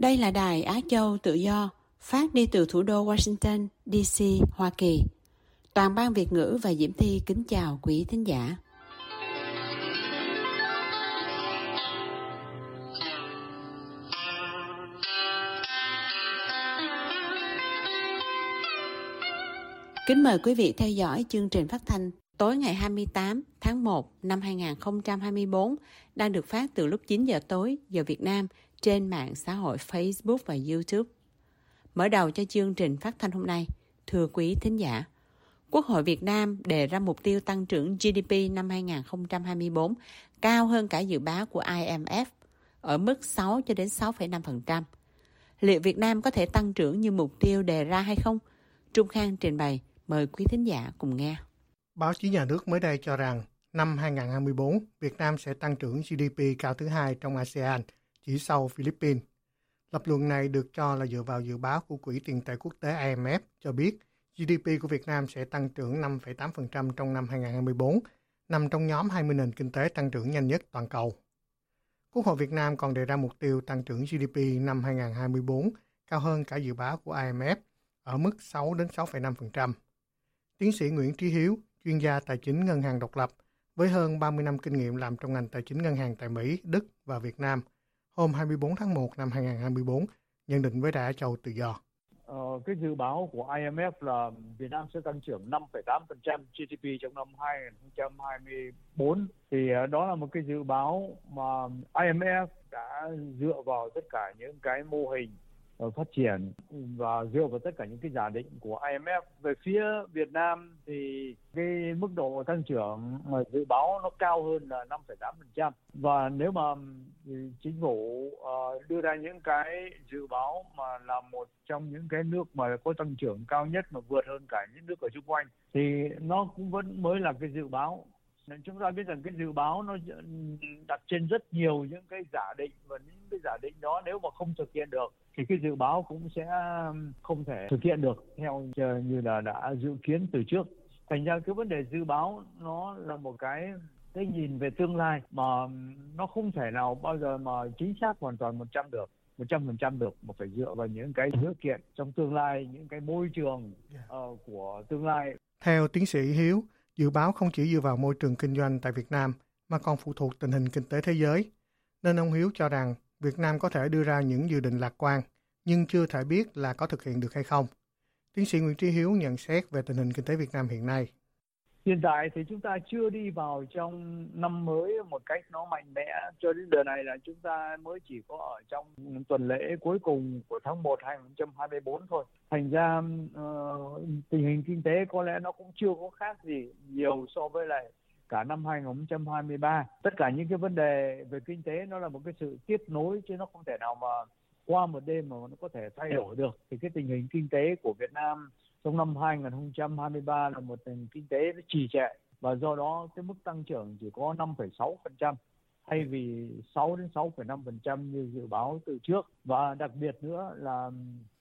Đây là đài Á Châu Tự Do, phát đi từ thủ đô Washington, D.C., Hoa Kỳ. Toàn ban Việt ngữ và Diễm Thi kính chào quý thính giả. Kính mời quý vị theo dõi chương trình phát thanh tối ngày 28 tháng 1 năm 2024 đang được phát từ lúc 9 giờ tối giờ Việt Nam trên mạng xã hội Facebook và YouTube. Mở đầu cho chương trình phát thanh hôm nay, thưa quý thính giả, Quốc hội Việt Nam đề ra mục tiêu tăng trưởng GDP năm 2024 cao hơn cả dự báo của IMF ở mức 6 cho đến 6,5%. Liệu Việt Nam có thể tăng trưởng như mục tiêu đề ra hay không? Trung Khang trình bày, mời quý thính giả cùng nghe. Báo chí nhà nước mới đây cho rằng năm 2024, Việt Nam sẽ tăng trưởng GDP cao thứ hai trong ASEAN, chỉ sau Philippines. Lập luận này được cho là dựa vào dự báo của Quỹ tiền tệ quốc tế IMF cho biết GDP của Việt Nam sẽ tăng trưởng 5,8% trong năm 2024, nằm trong nhóm 20 nền kinh tế tăng trưởng nhanh nhất toàn cầu. Quốc hội Việt Nam còn đề ra mục tiêu tăng trưởng GDP năm 2024 cao hơn cả dự báo của IMF ở mức 6 đến 6,5%. Tiến sĩ Nguyễn Trí Hiếu, chuyên gia tài chính ngân hàng độc lập với hơn 30 năm kinh nghiệm làm trong ngành tài chính ngân hàng tại Mỹ, Đức và Việt Nam, hôm 24 tháng 1 năm 2024, nhận định với Đài Châu Tự Do. Ờ, cái dự báo của IMF là Việt Nam sẽ tăng trưởng 5,8% GDP trong năm 2024 thì ờ, đó là một cái dự báo mà IMF đã dựa vào tất cả những cái mô hình Ờ, phát triển và dựa vào tất cả những cái giả định của IMF về phía Việt Nam thì cái mức độ tăng trưởng dự báo nó cao hơn là 5,8% và nếu mà chính phủ ờ, đưa ra những cái dự báo mà là một trong những cái nước mà có tăng trưởng cao nhất mà vượt hơn cả những nước ở xung quanh thì nó cũng vẫn mới là cái dự báo chúng ta biết rằng cái dự báo nó đặt trên rất nhiều những cái giả định và những cái giả định đó nếu mà không thực hiện được thì cái dự báo cũng sẽ không thể thực hiện được theo như là đã dự kiến từ trước. Thành ra cái vấn đề dự báo nó là một cái cái nhìn về tương lai mà nó không thể nào bao giờ mà chính xác hoàn toàn 100 được một trăm phần trăm được mà phải dựa vào những cái dữ kiện trong tương lai những cái môi trường uh, của tương lai. Theo tiến sĩ Hiếu dự báo không chỉ dựa vào môi trường kinh doanh tại Việt Nam mà còn phụ thuộc tình hình kinh tế thế giới nên ông Hiếu cho rằng Việt Nam có thể đưa ra những dự định lạc quan, nhưng chưa thể biết là có thực hiện được hay không. Tiến sĩ Nguyễn Trí Hiếu nhận xét về tình hình kinh tế Việt Nam hiện nay. Hiện tại thì chúng ta chưa đi vào trong năm mới một cách nó mạnh mẽ. Cho đến giờ này là chúng ta mới chỉ có ở trong tuần lễ cuối cùng của tháng 1 2024 thôi. Thành ra uh, tình hình kinh tế có lẽ nó cũng chưa có khác gì nhiều so với lại cả năm 2023. Tất cả những cái vấn đề về kinh tế nó là một cái sự tiếp nối chứ nó không thể nào mà qua một đêm mà nó có thể thay đổi được. Thì cái tình hình kinh tế của Việt Nam trong năm 2023 là một nền kinh tế nó trì trệ và do đó cái mức tăng trưởng chỉ có 5,6% thay vì 6 đến 6,5% như dự báo từ trước. Và đặc biệt nữa là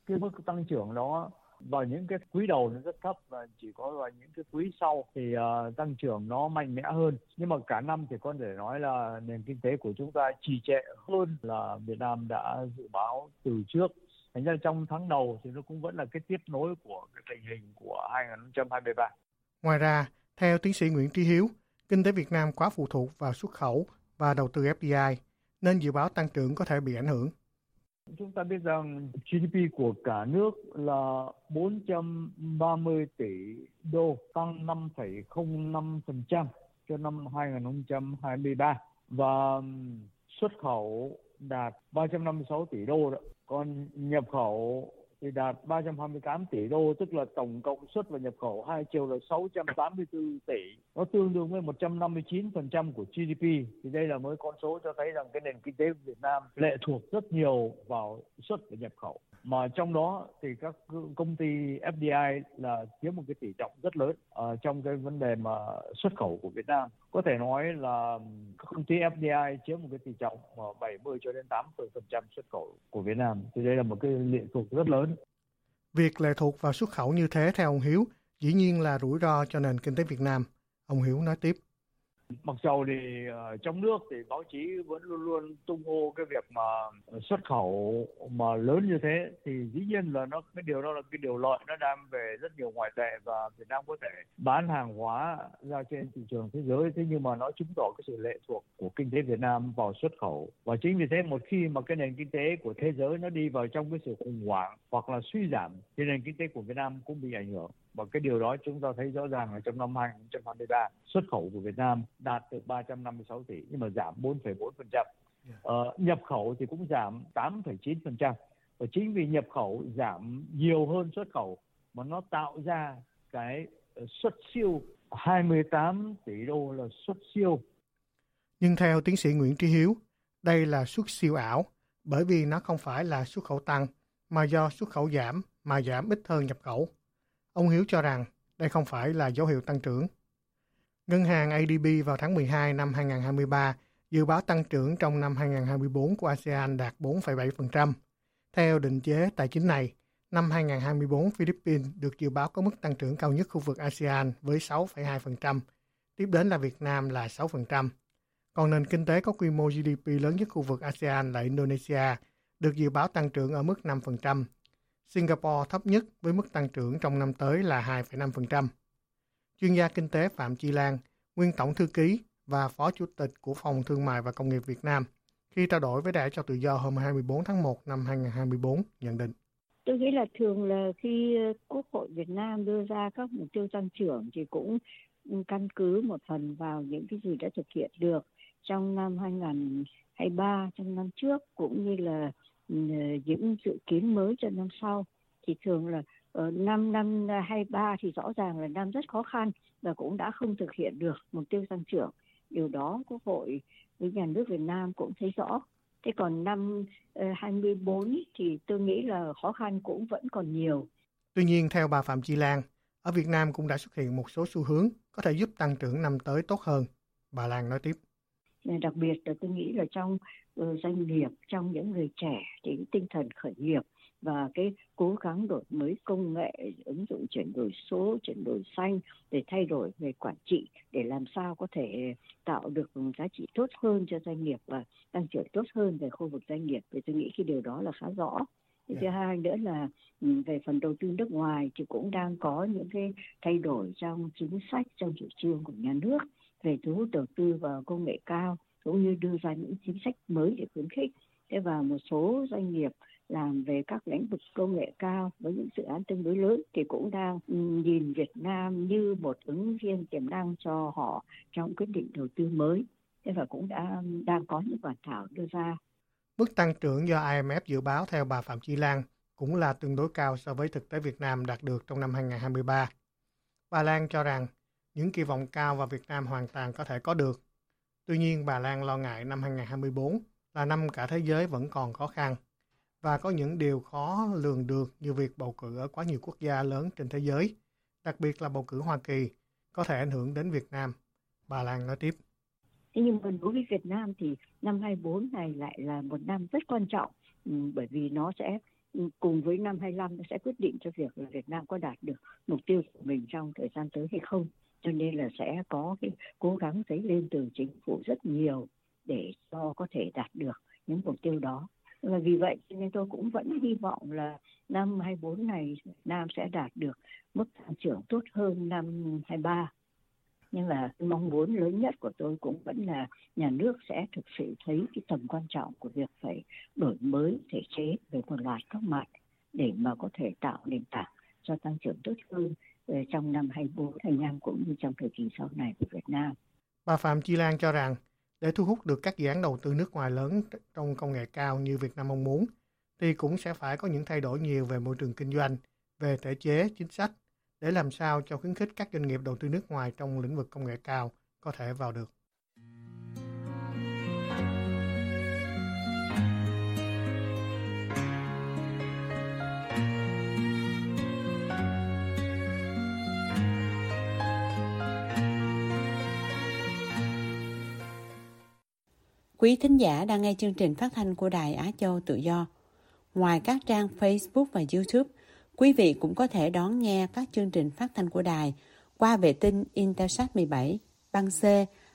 cái mức tăng trưởng đó vào những cái quý đầu nó rất thấp và chỉ có vào những cái quý sau thì uh, tăng trưởng nó mạnh mẽ hơn. Nhưng mà cả năm thì có thể nói là nền kinh tế của chúng ta trì trệ hơn là Việt Nam đã dự báo từ trước thành ra trong tháng đầu thì nó cũng vẫn là cái tiếp nối của cái tình hình của 2023 ngoài ra theo tiến sĩ Nguyễn Trí Hiếu kinh tế Việt Nam quá phụ thuộc vào xuất khẩu và đầu tư FDI nên dự báo tăng trưởng có thể bị ảnh hưởng Chúng ta biết rằng GDP của cả nước là 430 tỷ đô, tăng 5,05% cho năm 2023 và xuất khẩu đạt 356 tỷ đô đó. Còn nhập khẩu thì đạt 328 tỷ đô, tức là tổng cộng xuất và nhập khẩu hai chiều là 684 tỷ. Nó tương đương với 159% của GDP. Thì đây là mới con số cho thấy rằng cái nền kinh tế của Việt Nam lệ thuộc rất nhiều vào xuất và nhập khẩu mà trong đó thì các công ty FDI là chiếm một cái tỷ trọng rất lớn ở trong cái vấn đề mà xuất khẩu của Việt Nam. Có thể nói là các công ty FDI chiếm một cái tỷ trọng 70 cho đến 80% xuất khẩu của Việt Nam. Thì đây là một cái lệ thuộc rất lớn. Việc lệ thuộc vào xuất khẩu như thế theo ông Hiếu dĩ nhiên là rủi ro cho nền kinh tế Việt Nam. Ông Hiếu nói tiếp mặc dù thì uh, trong nước thì báo chí vẫn luôn luôn tung hô cái việc mà xuất khẩu mà lớn như thế thì dĩ nhiên là nó cái điều đó là cái điều lợi nó đem về rất nhiều ngoại tệ và Việt Nam có thể bán hàng hóa ra trên thị trường thế giới. Thế nhưng mà nó chứng tỏ cái sự lệ thuộc của kinh tế Việt Nam vào xuất khẩu. Và chính vì thế một khi mà cái nền kinh tế của thế giới nó đi vào trong cái sự khủng hoảng hoặc là suy giảm thì nền kinh tế của Việt Nam cũng bị ảnh hưởng và cái điều đó chúng ta thấy rõ ràng là trong năm 2023 xuất khẩu của Việt Nam đạt được 356 tỷ nhưng mà giảm 4,4%. Ờ, nhập khẩu thì cũng giảm 8,9% và chính vì nhập khẩu giảm nhiều hơn xuất khẩu mà nó tạo ra cái ờ, xuất siêu 28 tỷ đô là xuất siêu. Nhưng theo tiến sĩ Nguyễn Trí Hiếu, đây là xuất siêu ảo bởi vì nó không phải là xuất khẩu tăng mà do xuất khẩu giảm mà giảm ít hơn nhập khẩu. Ông Hiếu cho rằng đây không phải là dấu hiệu tăng trưởng. Ngân hàng ADB vào tháng 12 năm 2023 dự báo tăng trưởng trong năm 2024 của ASEAN đạt 4,7%. Theo định chế tài chính này, năm 2024 Philippines được dự báo có mức tăng trưởng cao nhất khu vực ASEAN với 6,2%, tiếp đến là Việt Nam là 6%. Còn nền kinh tế có quy mô GDP lớn nhất khu vực ASEAN là Indonesia, được dự báo tăng trưởng ở mức 5%, Singapore thấp nhất với mức tăng trưởng trong năm tới là 2,5%. Chuyên gia kinh tế Phạm Chi Lan, nguyên tổng thư ký và phó chủ tịch của Phòng Thương mại và Công nghiệp Việt Nam, khi trao đổi với Đài cho tự do hôm 24 tháng 1 năm 2024, nhận định. Tôi nghĩ là thường là khi ờ, Quốc hội Việt Nam đưa ra các mục tiêu tăng trưởng thì cũng ừ, căn cứ một phần vào những cái gì đã thực hiện được trong năm 2023, trong năm trước cũng như là những dự kiến mới cho năm sau thì thường là ở ờ, năm năm hai ba thì rõ ràng là năm rất khó khăn và cũng đã không thực hiện được mục tiêu tăng trưởng. Điều đó quốc hội với nhà nước Việt Nam cũng thấy rõ. Thế còn năm 24 ờ, thì tôi nghĩ là khó khăn cũng vẫn còn nhiều. Tuy nhiên theo bà Phạm Chi Lan ở Việt Nam cũng đã xuất hiện một số xu hướng có thể giúp tăng trưởng năm tới tốt hơn. Bà Lan nói tiếp. Đặc biệt là tôi nghĩ là trong doanh nghiệp trong những người trẻ thì tinh thần khởi nghiệp và cái cố gắng đổi mới công nghệ ứng dụng chuyển đổi số chuyển đổi xanh để thay đổi về quản trị để làm sao có thể tạo được giá trị tốt hơn cho doanh nghiệp và tăng trưởng tốt hơn về khu vực doanh nghiệp. Thì tôi nghĩ cái điều đó là khá rõ. Thứ hai nữa là ừ, về phần đầu tư nước ngoài thì cũng đang có những cái thay đổi trong chính sách trong chủ trương của nhà nước về thu hút đầu tư vào công nghệ cao cũng như đưa ra những chính sách mới để khuyến khích thế và một số doanh nghiệp làm về các lĩnh vực công nghệ cao với những dự án tương đối lớn thì cũng đang nhìn Việt Nam như một ứng viên tiềm năng cho họ trong quyết định đầu tư mới thế và cũng đã, đang có những bản thảo đưa ra. Mức tăng trưởng do IMF dự báo theo bà Phạm Chi Lan cũng là tương đối cao so với thực tế Việt Nam đạt được trong năm 2023. Bà Lan cho rằng những kỳ vọng cao vào Việt Nam hoàn toàn có thể có được. Tuy nhiên, bà Lan lo ngại năm 2024 là năm cả thế giới vẫn còn khó khăn và có những điều khó lường được như việc bầu cử ở quá nhiều quốc gia lớn trên thế giới, đặc biệt là bầu cử Hoa Kỳ, có thể ảnh hưởng đến Việt Nam. Bà Lan nói tiếp. Thế nhưng mà đối với Việt Nam thì năm 24 này lại là một năm rất quan trọng ừ, bởi vì nó sẽ ừ, cùng với năm 25 nó sẽ quyết định cho việc là Việt Nam có đạt được mục tiêu của mình trong thời gian tới hay không cho nên là sẽ có cái cố gắng dấy lên từ chính phủ rất nhiều để cho có thể đạt được những mục tiêu đó. Và vì vậy nên tôi cũng vẫn hy vọng là năm 24 này Nam sẽ đạt được mức tăng trưởng tốt hơn năm 23 nhưng là mong muốn lớn nhất của tôi cũng vẫn là nhà nước sẽ thực sự thấy cái tầm quan trọng của việc phải đổi mới thể chế về một loạt các mặt để mà có thể tạo nền tảng cho tăng trưởng tốt hơn. Ờ, trong năm 24, 25 cũng như trong thời kỳ sau này của Việt Nam. Bà Phạm Chi Lan cho rằng để thu hút được các dự án đầu tư nước ngoài lớn trong công nghệ cao như Việt Nam mong muốn, thì cũng sẽ phải có những thay đổi nhiều về môi trường kinh doanh, về thể chế, chính sách để làm sao cho khuyến khích các doanh nghiệp đầu tư nước ngoài trong lĩnh vực công nghệ cao có thể vào được. Quý thính giả đang nghe chương trình phát thanh của Đài Á Châu Tự Do. Ngoài các trang Facebook và YouTube, quý vị cũng có thể đón nghe các chương trình phát thanh của đài qua vệ tinh Intelsat 17 băng C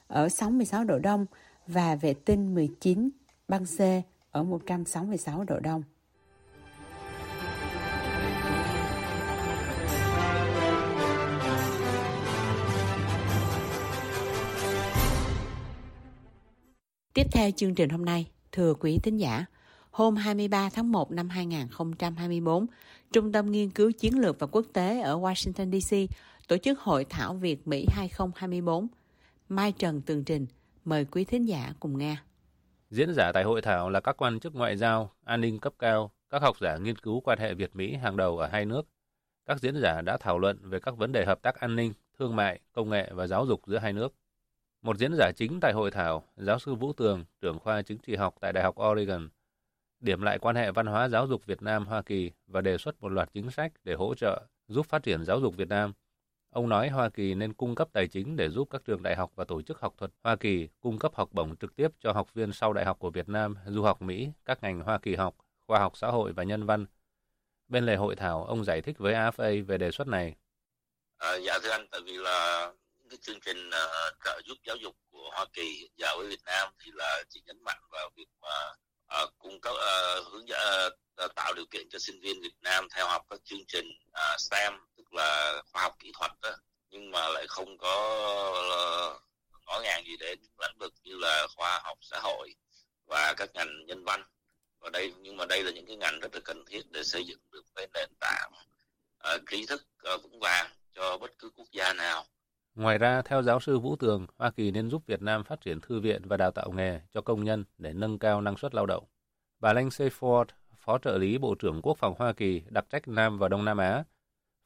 ở 66 độ Đông và vệ tinh 19 băng C ở 166 độ Đông. Tiếp theo chương trình hôm nay, thưa quý thính giả, hôm 23 tháng 1 năm 2024, Trung tâm Nghiên cứu Chiến lược và Quốc tế ở Washington DC tổ chức Hội thảo Việt Mỹ 2024. Mai Trần tường trình, mời quý thính giả cùng nghe. Diễn giả tại hội thảo là các quan chức ngoại giao, an ninh cấp cao, các học giả nghiên cứu quan hệ Việt-Mỹ hàng đầu ở hai nước. Các diễn giả đã thảo luận về các vấn đề hợp tác an ninh, thương mại, công nghệ và giáo dục giữa hai nước. Một diễn giả chính tại hội thảo, giáo sư Vũ Tường, trưởng khoa chính trị học tại Đại học Oregon, điểm lại quan hệ văn hóa giáo dục Việt Nam-Hoa Kỳ và đề xuất một loạt chính sách để hỗ trợ, giúp phát triển giáo dục Việt Nam. Ông nói Hoa Kỳ nên cung cấp tài chính để giúp các trường đại học và tổ chức học thuật Hoa Kỳ cung cấp học bổng trực tiếp cho học viên sau đại học của Việt Nam du học Mỹ, các ngành Hoa Kỳ học, khoa học xã hội và nhân văn. Bên lề hội thảo, ông giải thích với AFA về đề xuất này. À, dạ thưa anh, tại vì là cái chương trình uh, trợ giúp giáo dục của Hoa Kỳ vào với Việt Nam thì là chỉ nhấn mạnh vào việc mà uh, cung cấp uh, hướng dẫn uh, tạo điều kiện cho sinh viên Việt Nam theo học các chương trình uh, STEM tức là khoa học kỹ thuật đó, nhưng mà lại không có uh, ngó ngàng gì đến lĩnh vực như là khoa học xã hội và các ngành nhân văn. Và đây nhưng mà đây là những cái ngành rất là cần thiết để xây dựng được cái nền tảng uh, trí thức uh, vững vàng cho bất cứ quốc gia nào. Ngoài ra, theo giáo sư Vũ Tường, Hoa Kỳ nên giúp Việt Nam phát triển thư viện và đào tạo nghề cho công nhân để nâng cao năng suất lao động. Bà Lindsay Ford, Phó trợ lý Bộ trưởng Quốc phòng Hoa Kỳ đặc trách Nam và Đông Nam Á,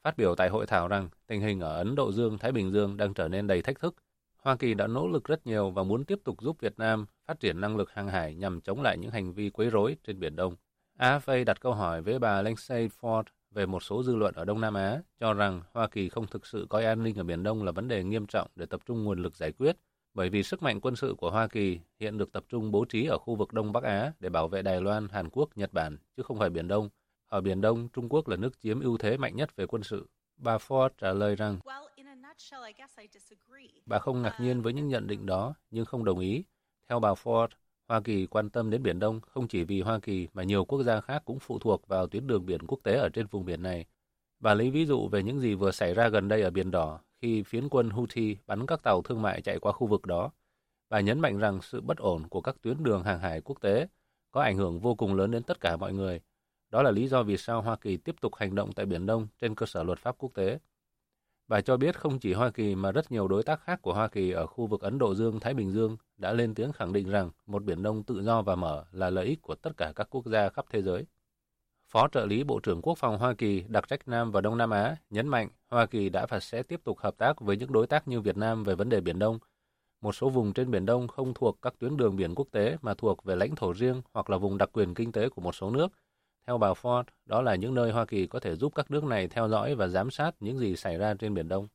phát biểu tại hội thảo rằng tình hình ở Ấn Độ Dương, Thái Bình Dương đang trở nên đầy thách thức. Hoa Kỳ đã nỗ lực rất nhiều và muốn tiếp tục giúp Việt Nam phát triển năng lực hàng hải nhằm chống lại những hành vi quấy rối trên Biển Đông. AFA đặt câu hỏi với bà Lindsay Ford về một số dư luận ở Đông Nam Á cho rằng Hoa Kỳ không thực sự coi an ninh ở Biển Đông là vấn đề nghiêm trọng để tập trung nguồn lực giải quyết, bởi vì sức mạnh quân sự của Hoa Kỳ hiện được tập trung bố trí ở khu vực Đông Bắc Á để bảo vệ Đài Loan, Hàn Quốc, Nhật Bản, chứ không phải Biển Đông. Ở Biển Đông, Trung Quốc là nước chiếm ưu thế mạnh nhất về quân sự. Bà Ford trả lời rằng, bà không ngạc nhiên với những nhận định đó, nhưng không đồng ý. Theo bà Ford, Hoa Kỳ quan tâm đến Biển Đông không chỉ vì Hoa Kỳ mà nhiều quốc gia khác cũng phụ thuộc vào tuyến đường biển quốc tế ở trên vùng biển này. Bà lấy ví dụ về những gì vừa xảy ra gần đây ở Biển Đỏ khi phiến quân Houthi bắn các tàu thương mại chạy qua khu vực đó. Bà nhấn mạnh rằng sự bất ổn của các tuyến đường hàng hải quốc tế có ảnh hưởng vô cùng lớn đến tất cả mọi người. Đó là lý do vì sao Hoa Kỳ tiếp tục hành động tại Biển Đông trên cơ sở luật pháp quốc tế. Bà cho biết không chỉ Hoa Kỳ mà rất nhiều đối tác khác của Hoa Kỳ ở khu vực Ấn Độ Dương-Thái Bình Dương đã lên tiếng khẳng định rằng một Biển Đông tự do và mở là lợi ích của tất cả các quốc gia khắp thế giới. Phó trợ lý Bộ trưởng Quốc phòng Hoa Kỳ đặc trách Nam và Đông Nam Á nhấn mạnh Hoa Kỳ đã và sẽ tiếp tục hợp tác với những đối tác như Việt Nam về vấn đề Biển Đông. Một số vùng trên Biển Đông không thuộc các tuyến đường biển quốc tế mà thuộc về lãnh thổ riêng hoặc là vùng đặc quyền kinh tế của một số nước. Theo bà Ford, đó là những nơi Hoa Kỳ có thể giúp các nước này theo dõi và giám sát những gì xảy ra trên Biển Đông.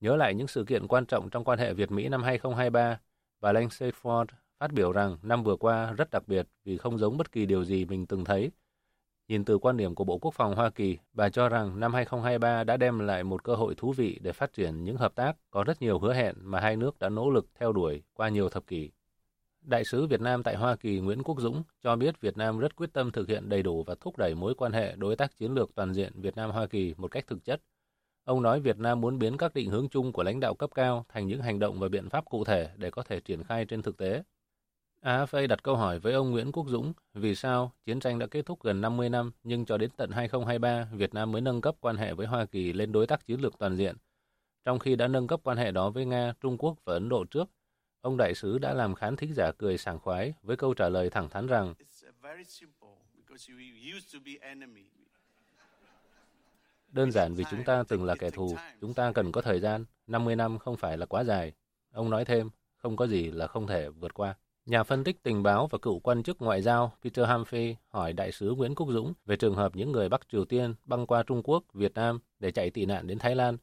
Nhớ lại những sự kiện quan trọng trong quan hệ Việt-Mỹ năm 2023, bà Lindsay Ford phát biểu rằng năm vừa qua rất đặc biệt vì không giống bất kỳ điều gì mình từng thấy. Nhìn từ quan điểm của Bộ Quốc phòng Hoa Kỳ, bà cho rằng năm 2023 đã đem lại một cơ hội thú vị để phát triển những hợp tác có rất nhiều hứa hẹn mà hai nước đã nỗ lực theo đuổi qua nhiều thập kỷ. Đại sứ Việt Nam tại Hoa Kỳ Nguyễn Quốc Dũng cho biết Việt Nam rất quyết tâm thực hiện đầy đủ và thúc đẩy mối quan hệ đối tác chiến lược toàn diện Việt Nam-Hoa Kỳ một cách thực chất. Ông nói Việt Nam muốn biến các định hướng chung của lãnh đạo cấp cao thành những hành động và biện pháp cụ thể để có thể triển khai trên thực tế. AFA đặt câu hỏi với ông Nguyễn Quốc Dũng vì sao chiến tranh đã kết thúc gần 50 năm nhưng cho đến tận 2023 Việt Nam mới nâng cấp quan hệ với Hoa Kỳ lên đối tác chiến lược toàn diện, trong khi đã nâng cấp quan hệ đó với Nga, Trung Quốc và Ấn Độ trước Ông đại sứ đã làm khán thính giả cười sảng khoái với câu trả lời thẳng thắn rằng Đơn giản vì chúng ta từng là kẻ thù, chúng ta cần có thời gian, 50 năm không phải là quá dài. Ông nói thêm, không có gì là không thể vượt qua. Nhà phân tích tình báo và cựu quan chức ngoại giao Peter Humphrey hỏi đại sứ Nguyễn Quốc Dũng về trường hợp những người Bắc Triều Tiên băng qua Trung Quốc, Việt Nam để chạy tị nạn đến Thái Lan.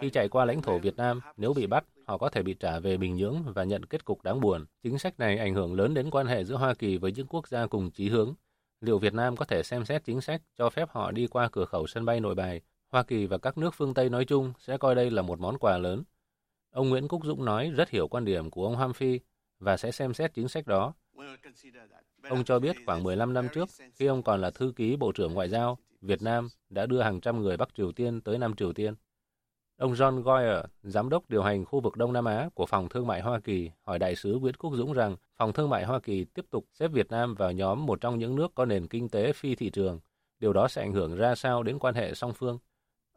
Khi chạy qua lãnh thổ Việt Nam, nếu bị bắt, họ có thể bị trả về Bình Nhưỡng và nhận kết cục đáng buồn. Chính sách này ảnh hưởng lớn đến quan hệ giữa Hoa Kỳ với những quốc gia cùng chí hướng. Liệu Việt Nam có thể xem xét chính sách cho phép họ đi qua cửa khẩu sân bay nội bài? Hoa Kỳ và các nước phương Tây nói chung sẽ coi đây là một món quà lớn Ông Nguyễn Cúc Dũng nói rất hiểu quan điểm của ông Humphrey và sẽ xem xét chính sách đó. Ông cho biết khoảng 15 năm trước, khi ông còn là thư ký Bộ trưởng Ngoại giao, Việt Nam đã đưa hàng trăm người Bắc Triều Tiên tới Nam Triều Tiên. Ông John Goyer, giám đốc điều hành khu vực Đông Nam Á của Phòng Thương mại Hoa Kỳ, hỏi đại sứ Nguyễn Quốc Dũng rằng Phòng Thương mại Hoa Kỳ tiếp tục xếp Việt Nam vào nhóm một trong những nước có nền kinh tế phi thị trường. Điều đó sẽ ảnh hưởng ra sao đến quan hệ song phương?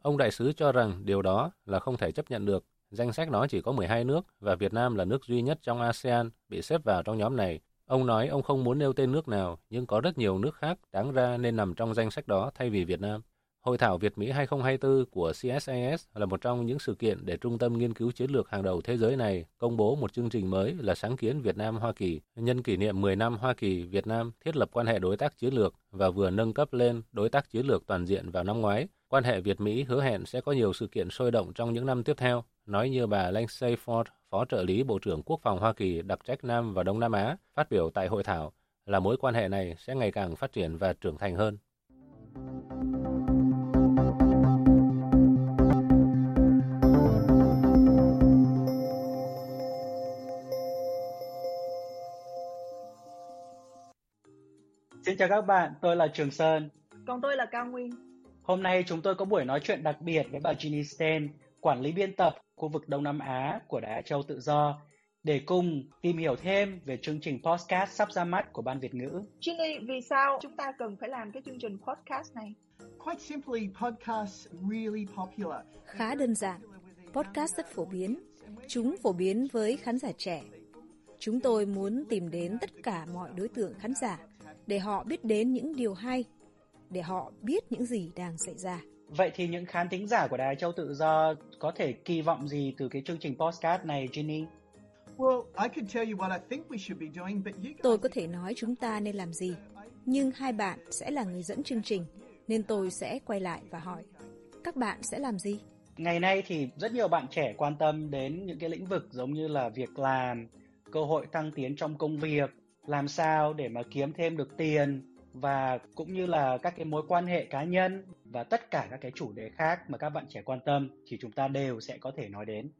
Ông đại sứ cho rằng điều đó là không thể chấp nhận được Danh sách đó chỉ có 12 nước và Việt Nam là nước duy nhất trong ASEAN bị xếp vào trong nhóm này. Ông nói ông không muốn nêu tên nước nào, nhưng có rất nhiều nước khác đáng ra nên nằm trong danh sách đó thay vì Việt Nam. Hội thảo Việt Mỹ 2024 của CSIS là một trong những sự kiện để Trung tâm Nghiên cứu Chiến lược hàng đầu thế giới này công bố một chương trình mới là sáng kiến Việt Nam-Hoa Kỳ nhân kỷ niệm 10 năm Hoa Kỳ-Việt Nam thiết lập quan hệ đối tác chiến lược và vừa nâng cấp lên đối tác chiến lược toàn diện vào năm ngoái. Quan hệ Việt-Mỹ hứa hẹn sẽ có nhiều sự kiện sôi động trong những năm tiếp theo nói như bà Lindsay Ford, Phó trợ lý Bộ trưởng Quốc phòng Hoa Kỳ đặc trách Nam và Đông Nam Á, phát biểu tại hội thảo là mối quan hệ này sẽ ngày càng phát triển và trưởng thành hơn. Xin chào các bạn, tôi là Trường Sơn. Còn tôi là Cao Nguyên. Hôm nay chúng tôi có buổi nói chuyện đặc biệt với bà Ginny Sten, quản lý biên tập khu vực Đông Nam Á của Đài Á Châu Tự Do để cùng tìm hiểu thêm về chương trình podcast sắp ra mắt của Ban Việt ngữ. Ginny, vì sao chúng ta cần phải làm cái chương trình podcast này? Quite simply, podcast really popular. Khá đơn giản, podcast rất phổ biến. Chúng phổ biến với khán giả trẻ. Chúng tôi muốn tìm đến tất cả mọi đối tượng khán giả để họ biết đến những điều hay, để họ biết những gì đang xảy ra. Vậy thì những khán thính giả của Đài Châu Tự Do có thể kỳ vọng gì từ cái chương trình postcard này, Ginny? Tôi có thể nói chúng ta nên làm gì, nhưng hai bạn sẽ là người dẫn chương trình, nên tôi sẽ quay lại và hỏi, các bạn sẽ làm gì? Ngày nay thì rất nhiều bạn trẻ quan tâm đến những cái lĩnh vực giống như là việc làm, cơ hội tăng tiến trong công việc, làm sao để mà kiếm thêm được tiền, và cũng như là các cái mối quan hệ cá nhân và tất cả các cái chủ đề khác mà các bạn trẻ quan tâm thì chúng ta đều sẽ có thể nói đến.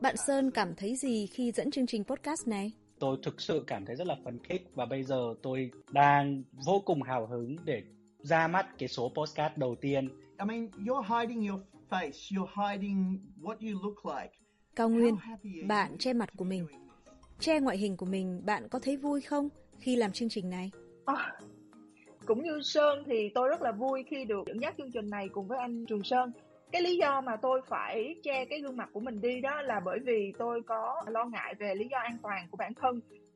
Bạn Sơn cảm thấy gì khi dẫn chương trình podcast này? Tôi thực sự cảm thấy rất là phấn khích và bây giờ tôi đang vô cùng hào hứng để ra mắt cái số podcast đầu tiên. I mean, you're hiding your face, you're hiding what you look like. Cao Nguyên, bạn che mặt của mình. Che ngoại hình của mình, bạn có thấy vui không? Khi làm chương trình này? À, cũng như Sơn thì tôi rất là vui khi được dẫn dắt chương trình này cùng với anh Trường Sơn. Cái lý do mà tôi phải che cái gương mặt của mình đi đó là bởi vì tôi có lo ngại về lý do an toàn của bản thân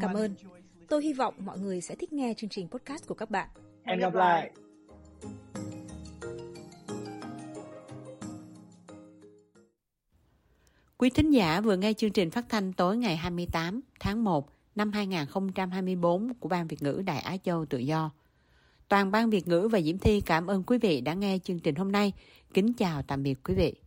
Cảm ơn. Tôi hy vọng mọi người sẽ thích nghe chương trình podcast của các bạn. Hẹn gặp lại. Quý thính giả vừa nghe chương trình phát thanh tối ngày 28 tháng 1 năm 2024 của Ban Việt ngữ Đại Á Châu Tự Do. Toàn ban Việt ngữ và Diễm Thi cảm ơn quý vị đã nghe chương trình hôm nay. Kính chào tạm biệt quý vị.